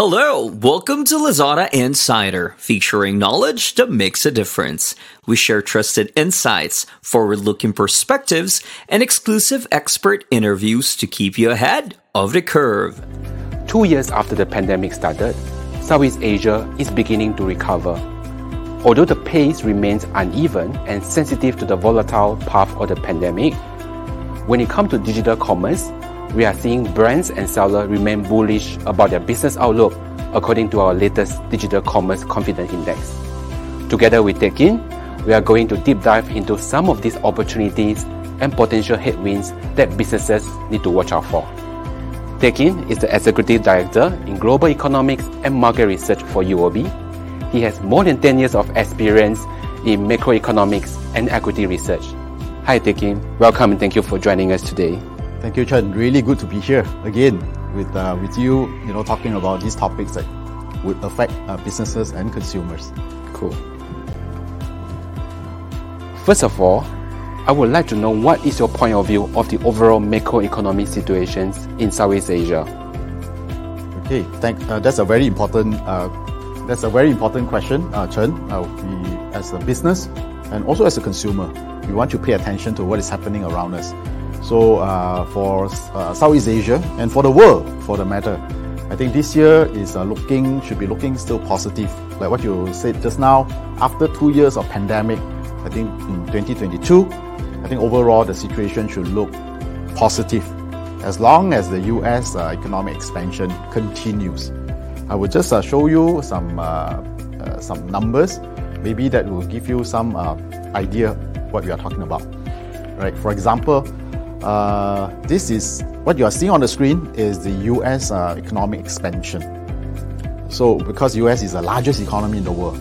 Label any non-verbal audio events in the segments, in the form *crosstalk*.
Hello, welcome to Lazada Insider, featuring knowledge that makes a difference. We share trusted insights, forward looking perspectives, and exclusive expert interviews to keep you ahead of the curve. Two years after the pandemic started, Southeast Asia is beginning to recover. Although the pace remains uneven and sensitive to the volatile path of the pandemic, when it comes to digital commerce, we are seeing brands and sellers remain bullish about their business outlook according to our latest Digital Commerce Confidence Index. Together with Teck Kin, we are going to deep dive into some of these opportunities and potential headwinds that businesses need to watch out for. Teck Kin is the Executive Director in Global Economics and Market Research for UOB. He has more than 10 years of experience in macroeconomics and equity research. Hi Teck Kin, welcome and thank you for joining us today. Thank you, Chen. Really good to be here again with uh, with you. You know, talking about these topics that would affect uh, businesses and consumers. Cool. First of all, I would like to know what is your point of view of the overall macroeconomic situations in Southeast Asia. Okay, thank. Uh, that's a very important. Uh, that's a very important question, uh, Chen. Uh, we, as a business and also as a consumer, we want to pay attention to what is happening around us. So uh, for uh, Southeast Asia and for the world, for the matter, I think this year is uh, looking should be looking still positive. Like what you said just now, after two years of pandemic, I think in 2022, I think overall the situation should look positive as long as the U.S. Uh, economic expansion continues. I will just uh, show you some uh, some numbers. Maybe that will give you some idea what we are talking about. Right. For example, uh, this is what you are seeing on the screen is the U.S. Uh, economic expansion. So, because U.S. is the largest economy in the world,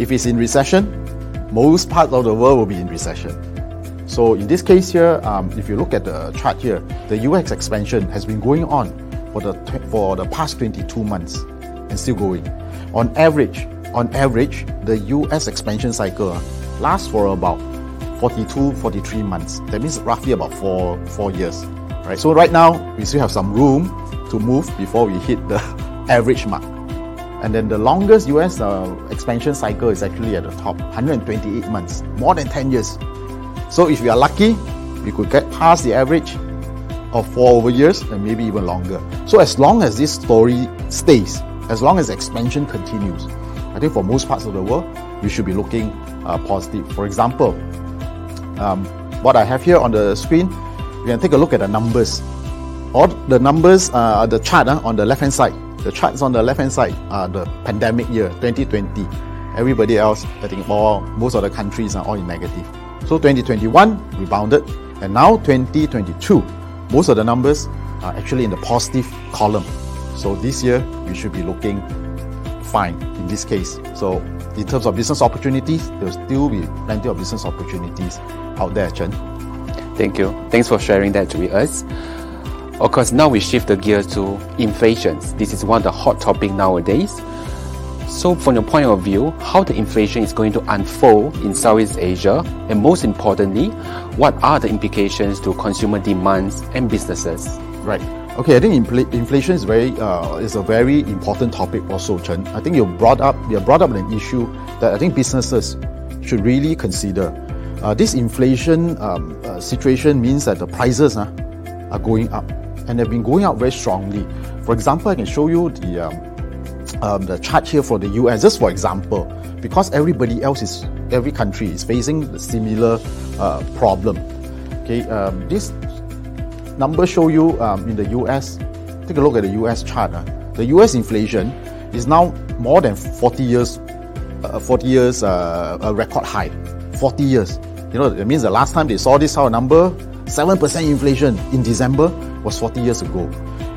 if it's in recession, most parts of the world will be in recession. So, in this case here, um, if you look at the chart here, the U.S. expansion has been going on for the for the past 22 months and still going. On average, on average, the U.S. expansion cycle lasts for about 42, 43 months. That means roughly about four, four years. Right? So right now, we still have some room to move before we hit the *laughs* average mark. And then the longest US uh, expansion cycle is actually at the top, 128 months, more than 10 years. So if we are lucky, we could get past the average of four over years and maybe even longer. So as long as this story stays, as long as expansion continues, I think for most parts of the world, we should be looking uh, positive. For example, um, what I have here on the screen, we can take a look at the numbers. All the numbers, uh, the chart uh, on the left hand side. The charts on the left hand side are the pandemic year 2020. Everybody else, I think all most of the countries are all in negative. So 2021 rebounded, and now 2022, most of the numbers are actually in the positive column. So this year we should be looking fine in this case. So in terms of business opportunities, there will still be plenty of business opportunities out there, Chen. Thank you. Thanks for sharing that with us. Of course, now we shift the gear to inflation. This is one of the hot topics nowadays. So, from your point of view, how the inflation is going to unfold in Southeast Asia, and most importantly, what are the implications to consumer demands and businesses? Right. Okay, I think infl- inflation is very uh, is a very important topic also, Chen. I think you brought up you brought up an issue that I think businesses should really consider. Uh, this inflation um, uh, situation means that the prices uh, are going up, and they've been going up very strongly. For example, I can show you the um, um, the chart here for the U.S. Just for example, because everybody else is every country is facing a similar uh, problem. Okay, um, this numbers show you um, in the US, take a look at the US chart. Uh, the US inflation is now more than 40 years, uh, 40 years uh, a record high. 40 years. You know, it means the last time they saw this how number, 7% inflation in December was 40 years ago.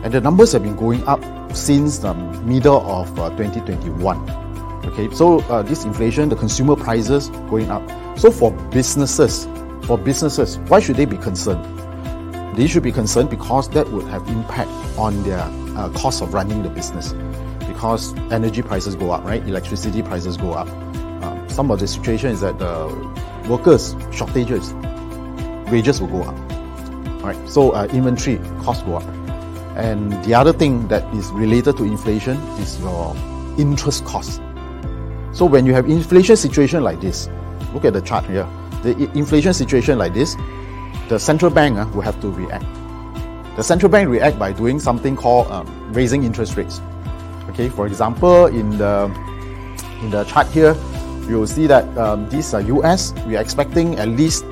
And the numbers have been going up since the middle of 2021. Uh, okay, so uh, this inflation, the consumer prices going up. So for businesses, for businesses, why should they be concerned? They should be concerned because that would have impact on their uh, cost of running the business. Because energy prices go up right? Electricity prices go up. Um, some of the situation is that the workers shortages wages will go up. Right so uh, inventory costs go up. And the other thing that is related to inflation is your interest cost. So when you have inflation situation like this, look at the chart here. The inflation situation like this, the central bank uh, will have to react. The central bank react by doing something called um, raising interest rates. Okay, for example, in the in the chart here, you will see that um, this uh, US, we are expecting at least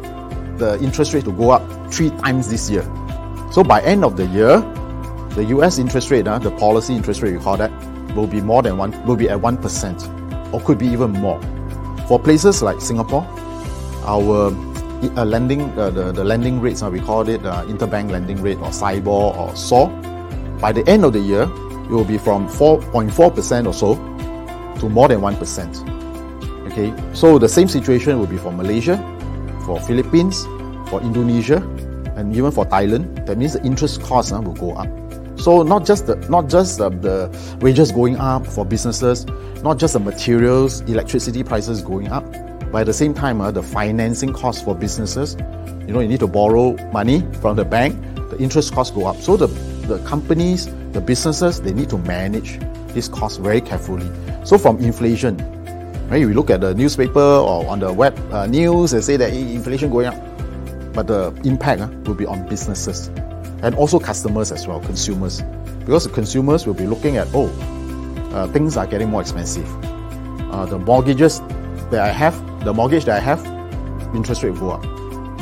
the interest rate to go up three times this year. So by end of the year, the US interest rate, uh, the policy interest rate we call that, will be more than one, will be at one percent, or could be even more. For places like Singapore, our uh, lending, uh, the, the lending rates, uh, we call it uh, interbank lending rate or SIBOR or SOR. By the end of the year, it will be from 4.4% or so to more than 1%. Okay, so the same situation will be for Malaysia, for Philippines, for Indonesia, and even for Thailand. That means the interest cost uh, will go up. So not just the not just the, the wages going up for businesses, not just the materials, electricity prices going up, at the same time, uh, the financing costs for businesses, you know, you need to borrow money from the bank, the interest costs go up. So the, the companies, the businesses, they need to manage this cost very carefully. So from inflation, right, we look at the newspaper or on the web uh, news, they say that inflation going up, but the impact uh, will be on businesses and also customers as well, consumers, because the consumers will be looking at, oh, uh, things are getting more expensive. Uh, the mortgages that I have the mortgage that I have, interest rate go up,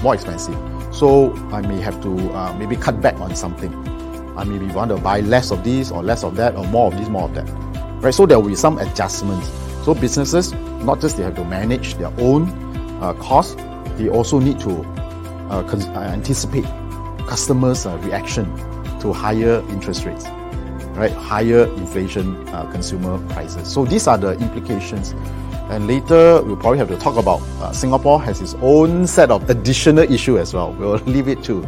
more expensive. So I may have to uh, maybe cut back on something. I maybe want to buy less of this or less of that or more of this, more of that. Right? So there will be some adjustments. So businesses, not just they have to manage their own uh, costs, they also need to uh, uh, anticipate customers' uh, reaction to higher interest rates, right? Higher inflation, uh, consumer prices. So these are the implications and later, we'll probably have to talk about uh, Singapore has its own set of additional issue as well. We'll *laughs* leave it to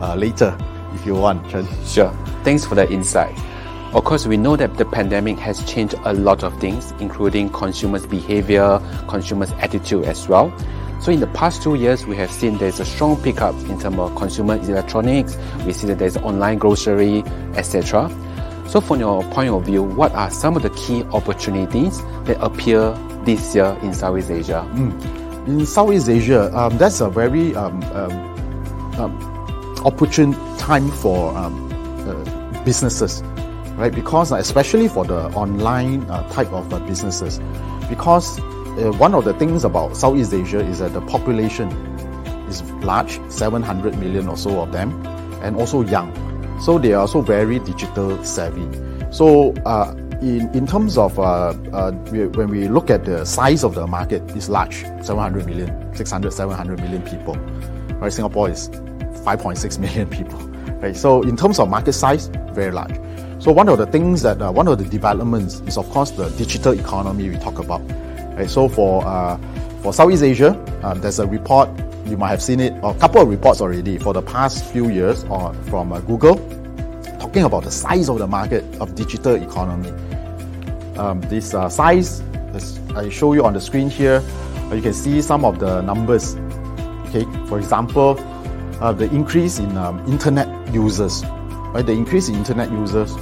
uh, later if you want, Chen. Sure. Thanks for the insight. Of course, we know that the pandemic has changed a lot of things, including consumers' behavior, consumers' attitude as well. So in the past two years, we have seen there's a strong pickup in terms of consumer electronics. We see that there's online grocery, etc. So from your point of view, what are some of the key opportunities that appear this year in Southeast Asia? Mm. In Southeast Asia, um, that's a very um, um, um opportune time for um, uh, businesses, right? Because uh, especially for the online uh, type of uh, businesses, because uh, one of the things about Southeast Asia is that the population is large, 700 million or so of them, and also young. So they are also very digital savvy. So uh, in, in terms of uh, uh, when we look at the size of the market, it's large 700 million, 600, 700 million people. Right? Singapore is 5.6 *laughs* million people. Right? So, in terms of market size, very large. So, one of the things that, uh, one of the developments is, of course, the digital economy we talk about. Right? So, for, uh, for Southeast Asia, um, there's a report, you might have seen it, or a couple of reports already for the past few years or from uh, Google talking about the size of the market of digital economy um, this uh, size. As I show you on the screen here, uh, you can see some of the numbers. Okay, for example, uh, the increase in um, internet users, right? The increase in internet users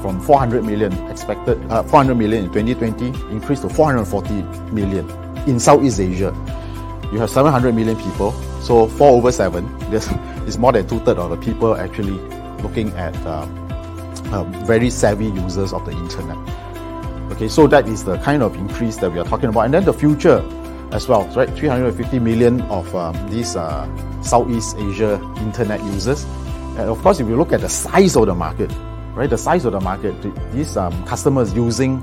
from 400 million expected, uh, 400 million in 2020 increased to 440 million in Southeast Asia. You have 700 million people, so four over seven. *laughs* This is more than two thirds of the people actually looking at uh, very savvy users of the internet. Okay, so that is the kind of increase that we are talking about. And then the future as well, right? 350 million of um, these uh, Southeast Asia internet users. And of course, if you look at the size of the market, right? The size of the market, these um, customers using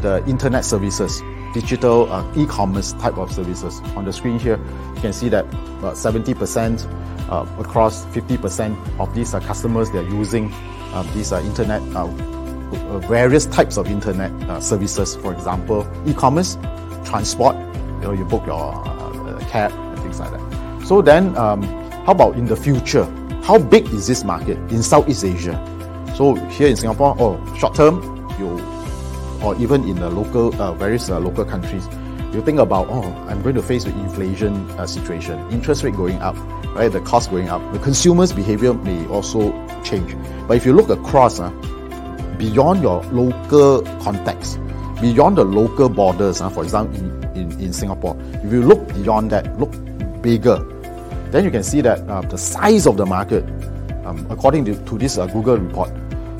the internet services, digital uh, e-commerce type of services. On the screen here, you can see that about 70% uh, across 50% of these uh, customers, they're using uh, these uh, internet uh, various types of internet uh, services. For example, e-commerce, transport. You know, you book your uh, cab and things like that. So then, um, how about in the future? How big is this market in Southeast Asia? So here in Singapore, oh, short term, you, or even in the local, uh, various uh, local countries, you think about, oh, I'm going to face the inflation uh, situation, interest rate going up, right? The cost going up. The consumer's behavior may also change. But if you look across, uh, beyond your local context, beyond the local borders, uh, for example, in, in, in, Singapore, if you look beyond that, look bigger, then you can see that uh, the size of the market, um, according to, to this uh, Google report,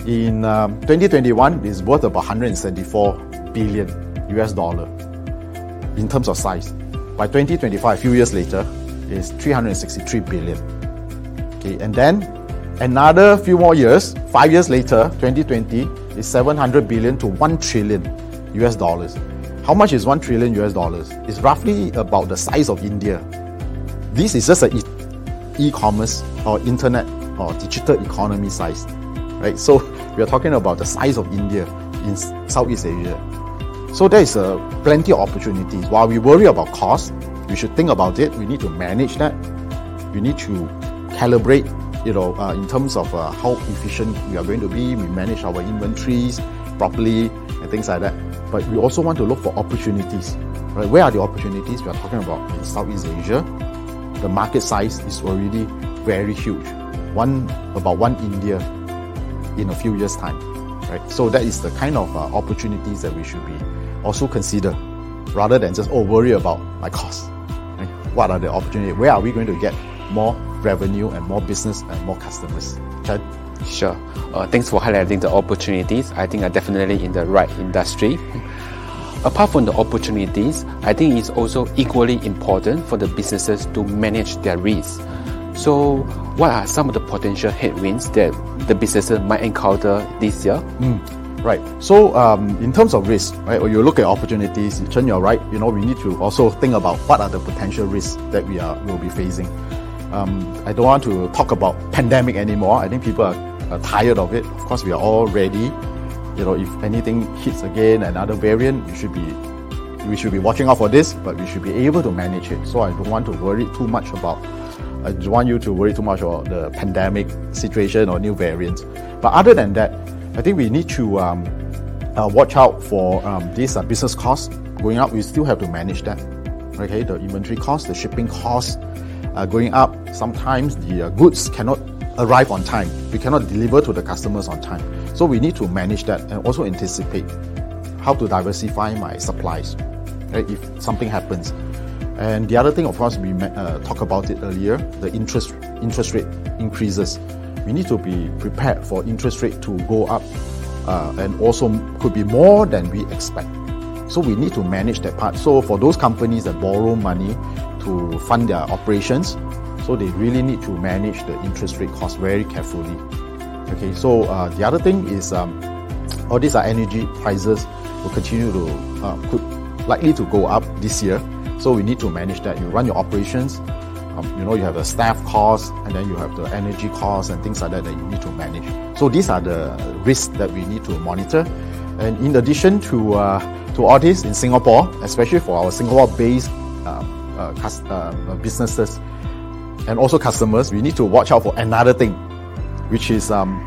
in um, 2021 is worth about 174 billion US dollar in terms of size. By 2025, a few years later, is 363 billion. Okay, and then another few more years, five years later, 2020 is 700 billion to 1 trillion US dollars. How much is 1 trillion US dollars? It's roughly about the size of India. This is just an e-commerce or internet or digital economy size, right? So we are talking about the size of India in Southeast Asia. So there is a plenty of opportunities. While we worry about cost, we should think about it. We need to manage that. We need to calibrate, you know, uh, in terms of uh, how efficient we are going to be. We manage our inventories properly and things like that. But we also want to look for opportunities. Right? Where are the opportunities? We are talking about in Southeast Asia. The market size is already very huge. One about one India in a few years' time. Right? So that is the kind of uh, opportunities that we should be also consider rather than just oh worry about my cost. Right? What are the opportunities? Where are we going to get more revenue and more business and more customers? Chad? Sure. Uh, thanks for highlighting the opportunities. I think are definitely in the right industry. Apart from the opportunities, I think it's also equally important for the businesses to manage their risks. So, what are some of the potential headwinds that the businesses might encounter this year? Mm. Right. So, um, in terms of risk, right, or you look at opportunities, Chen, you're right. You know, we need to also think about what are the potential risks that we are will be facing. Um, I don't want to talk about pandemic anymore. I think people are, are tired of it. Of course, we are all ready. You know, if anything hits again, another variant, we should be we should be watching out for this, but we should be able to manage it. So I don't want to worry too much about. I don't want you to worry too much about the pandemic situation or new variants. But other than that, I think we need to um, uh, watch out for um, these uh, business costs going up. We still have to manage that. Okay, the inventory cost, the shipping costs uh, going up. Sometimes the uh, goods cannot arrive on time. We cannot deliver to the customers on time. So we need to manage that and also anticipate how to diversify my supplies right, if something happens. And the other thing, of course, we uh, talked about it earlier, the interest interest rate increases we need to be prepared for interest rate to go up uh, and also could be more than we expect. So we need to manage that part. So for those companies that borrow money to fund their operations, so they really need to manage the interest rate cost very carefully. Okay, so uh, the other thing is um, all these are energy prices will continue to uh, could likely to go up this year. So we need to manage that. You run your operations um, you know, you have the staff costs and then you have the energy costs and things like that that you need to manage. So these are the risks that we need to monitor. And in addition to uh, to all this in Singapore, especially for our Singapore-based um, uh, uh, businesses and also customers, we need to watch out for another thing, which is um,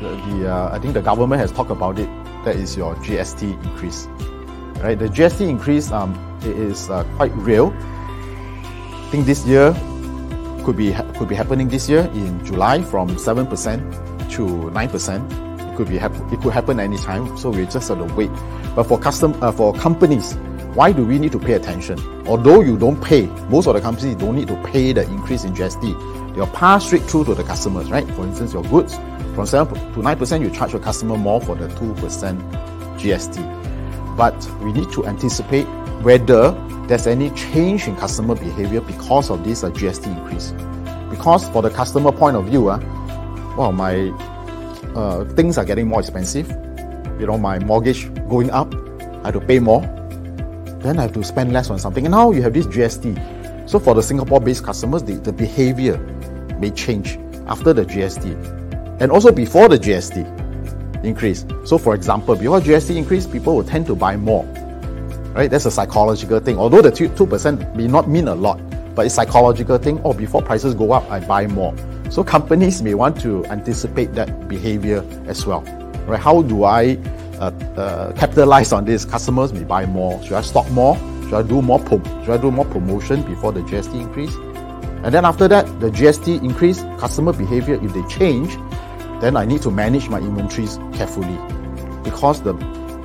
the, the uh, I think the government has talked about it. That is your GST increase. Right, the GST increase um, is uh, quite real I think this year could be could be happening this year in July from seven percent to nine percent. It could be it could happen anytime. So we just have to wait. But for custom uh, for companies, why do we need to pay attention? Although you don't pay, most of the companies don't need to pay the increase in GST. They'll pass straight through to the customers, right? For instance, your goods from seven to nine percent, you charge your customer more for the two percent GST. But we need to anticipate whether there's any change in customer behavior because of this uh, GST increase. Because for the customer point of view, uh, well, my uh, things are getting more expensive. You know, my mortgage going up, I have to pay more. Then I have to spend less on something. And now you have this GST. So for the Singapore-based customers, the, the behavior may change after the GST and also before the GST increase. So for example, before GST increase, people will tend to buy more right? That's a psychological thing. Although the 2% may not mean a lot, but it's psychological thing. Oh, before prices go up, I buy more. So companies may want to anticipate that behavior as well, right? How do I uh, uh, capitalize on this? Customers may buy more. Should I stock more? Should I do more? should I do more promotion before the GST increase? And then after that, the GST increase, customer behavior, if they change, then I need to manage my inventories carefully. Because the,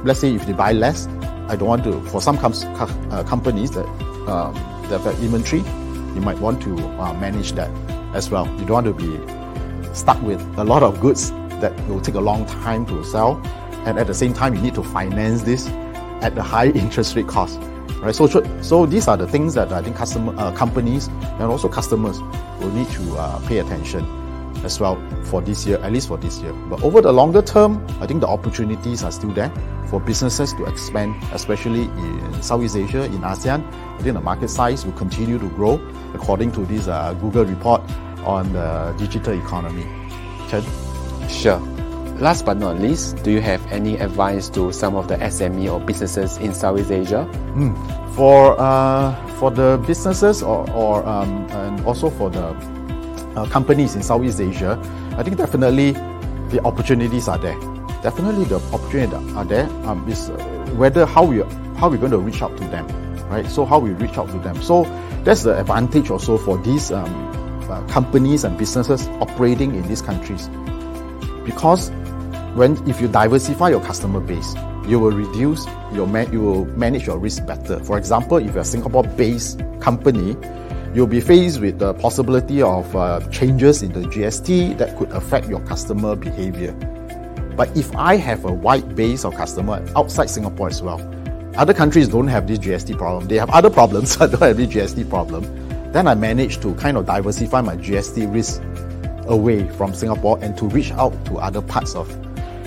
let's say if they buy less, I don't want to, for some com- uh, companies that, um, that have inventory, you might want to uh, manage that as well. You don't want to be stuck with a lot of goods that will take a long time to sell. And at the same time, you need to finance this at the high *laughs* interest rate cost right? So, so these are the things that I think customer uh, companies and also customers will need to uh, pay attention as well for this year, at least for this year. But over the longer term, I think the opportunities are still there for businesses to expand, especially in Southeast Asia, in ASEAN. I think the market size will continue to grow according to this uh, Google report on the digital economy. Chen? Sure. Last but not least, do you have any advice to some of the SME or businesses in Southeast Asia? Mm. For uh, for the businesses or, or um, and also for the uh, companies in Southeast Asia, I think definitely the opportunities are there. Definitely the opportunities are there. Um, is whether how we how we're going to reach out to them, right? So how we reach out to them. So that's the advantage also for these um, uh, companies and businesses operating in these countries because when if you diversify your customer base, you will reduce your man, you will manage your risk better. For example, if you're a Singapore-based company, you'll be faced with the possibility of uh, changes in the GST that could affect your customer behavior. But if I have a wide base of customer outside Singapore as well, other countries don't have this GST problem. They have other problems, *laughs* I don't have this GST problem. Then I manage to kind of diversify my GST risk away from Singapore and to reach out to other parts of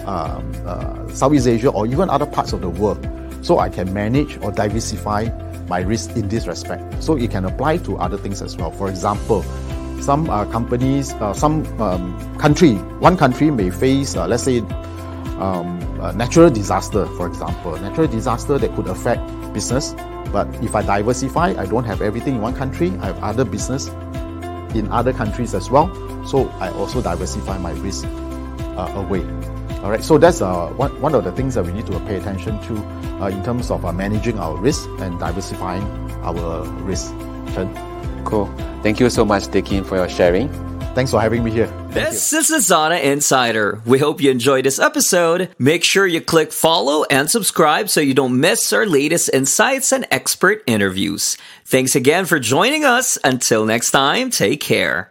um, uh, Southeast Asia or even other parts of the world. So I can manage or diversify my risk in this respect. So it can apply to other things as well. For example, some uh, companies, uh, some um, country, one country may face, uh, let's say, um, natural disaster, for example, natural disaster that could affect business. But if I diversify, I don't have everything in one country. I have other business in other countries as well. So I also diversify my risk uh, away. All right, so that's uh, one, one of the things that we need to pay attention to uh, in terms of uh, managing our risk and diversifying our risk. Chen? Cool. Thank you so much, Dicky, for your sharing. Thanks for having me here. Thank this you. is Lazada Insider. We hope you enjoyed this episode. Make sure you click follow and subscribe so you don't miss our latest insights and expert interviews. Thanks again for joining us. Until next time, take care.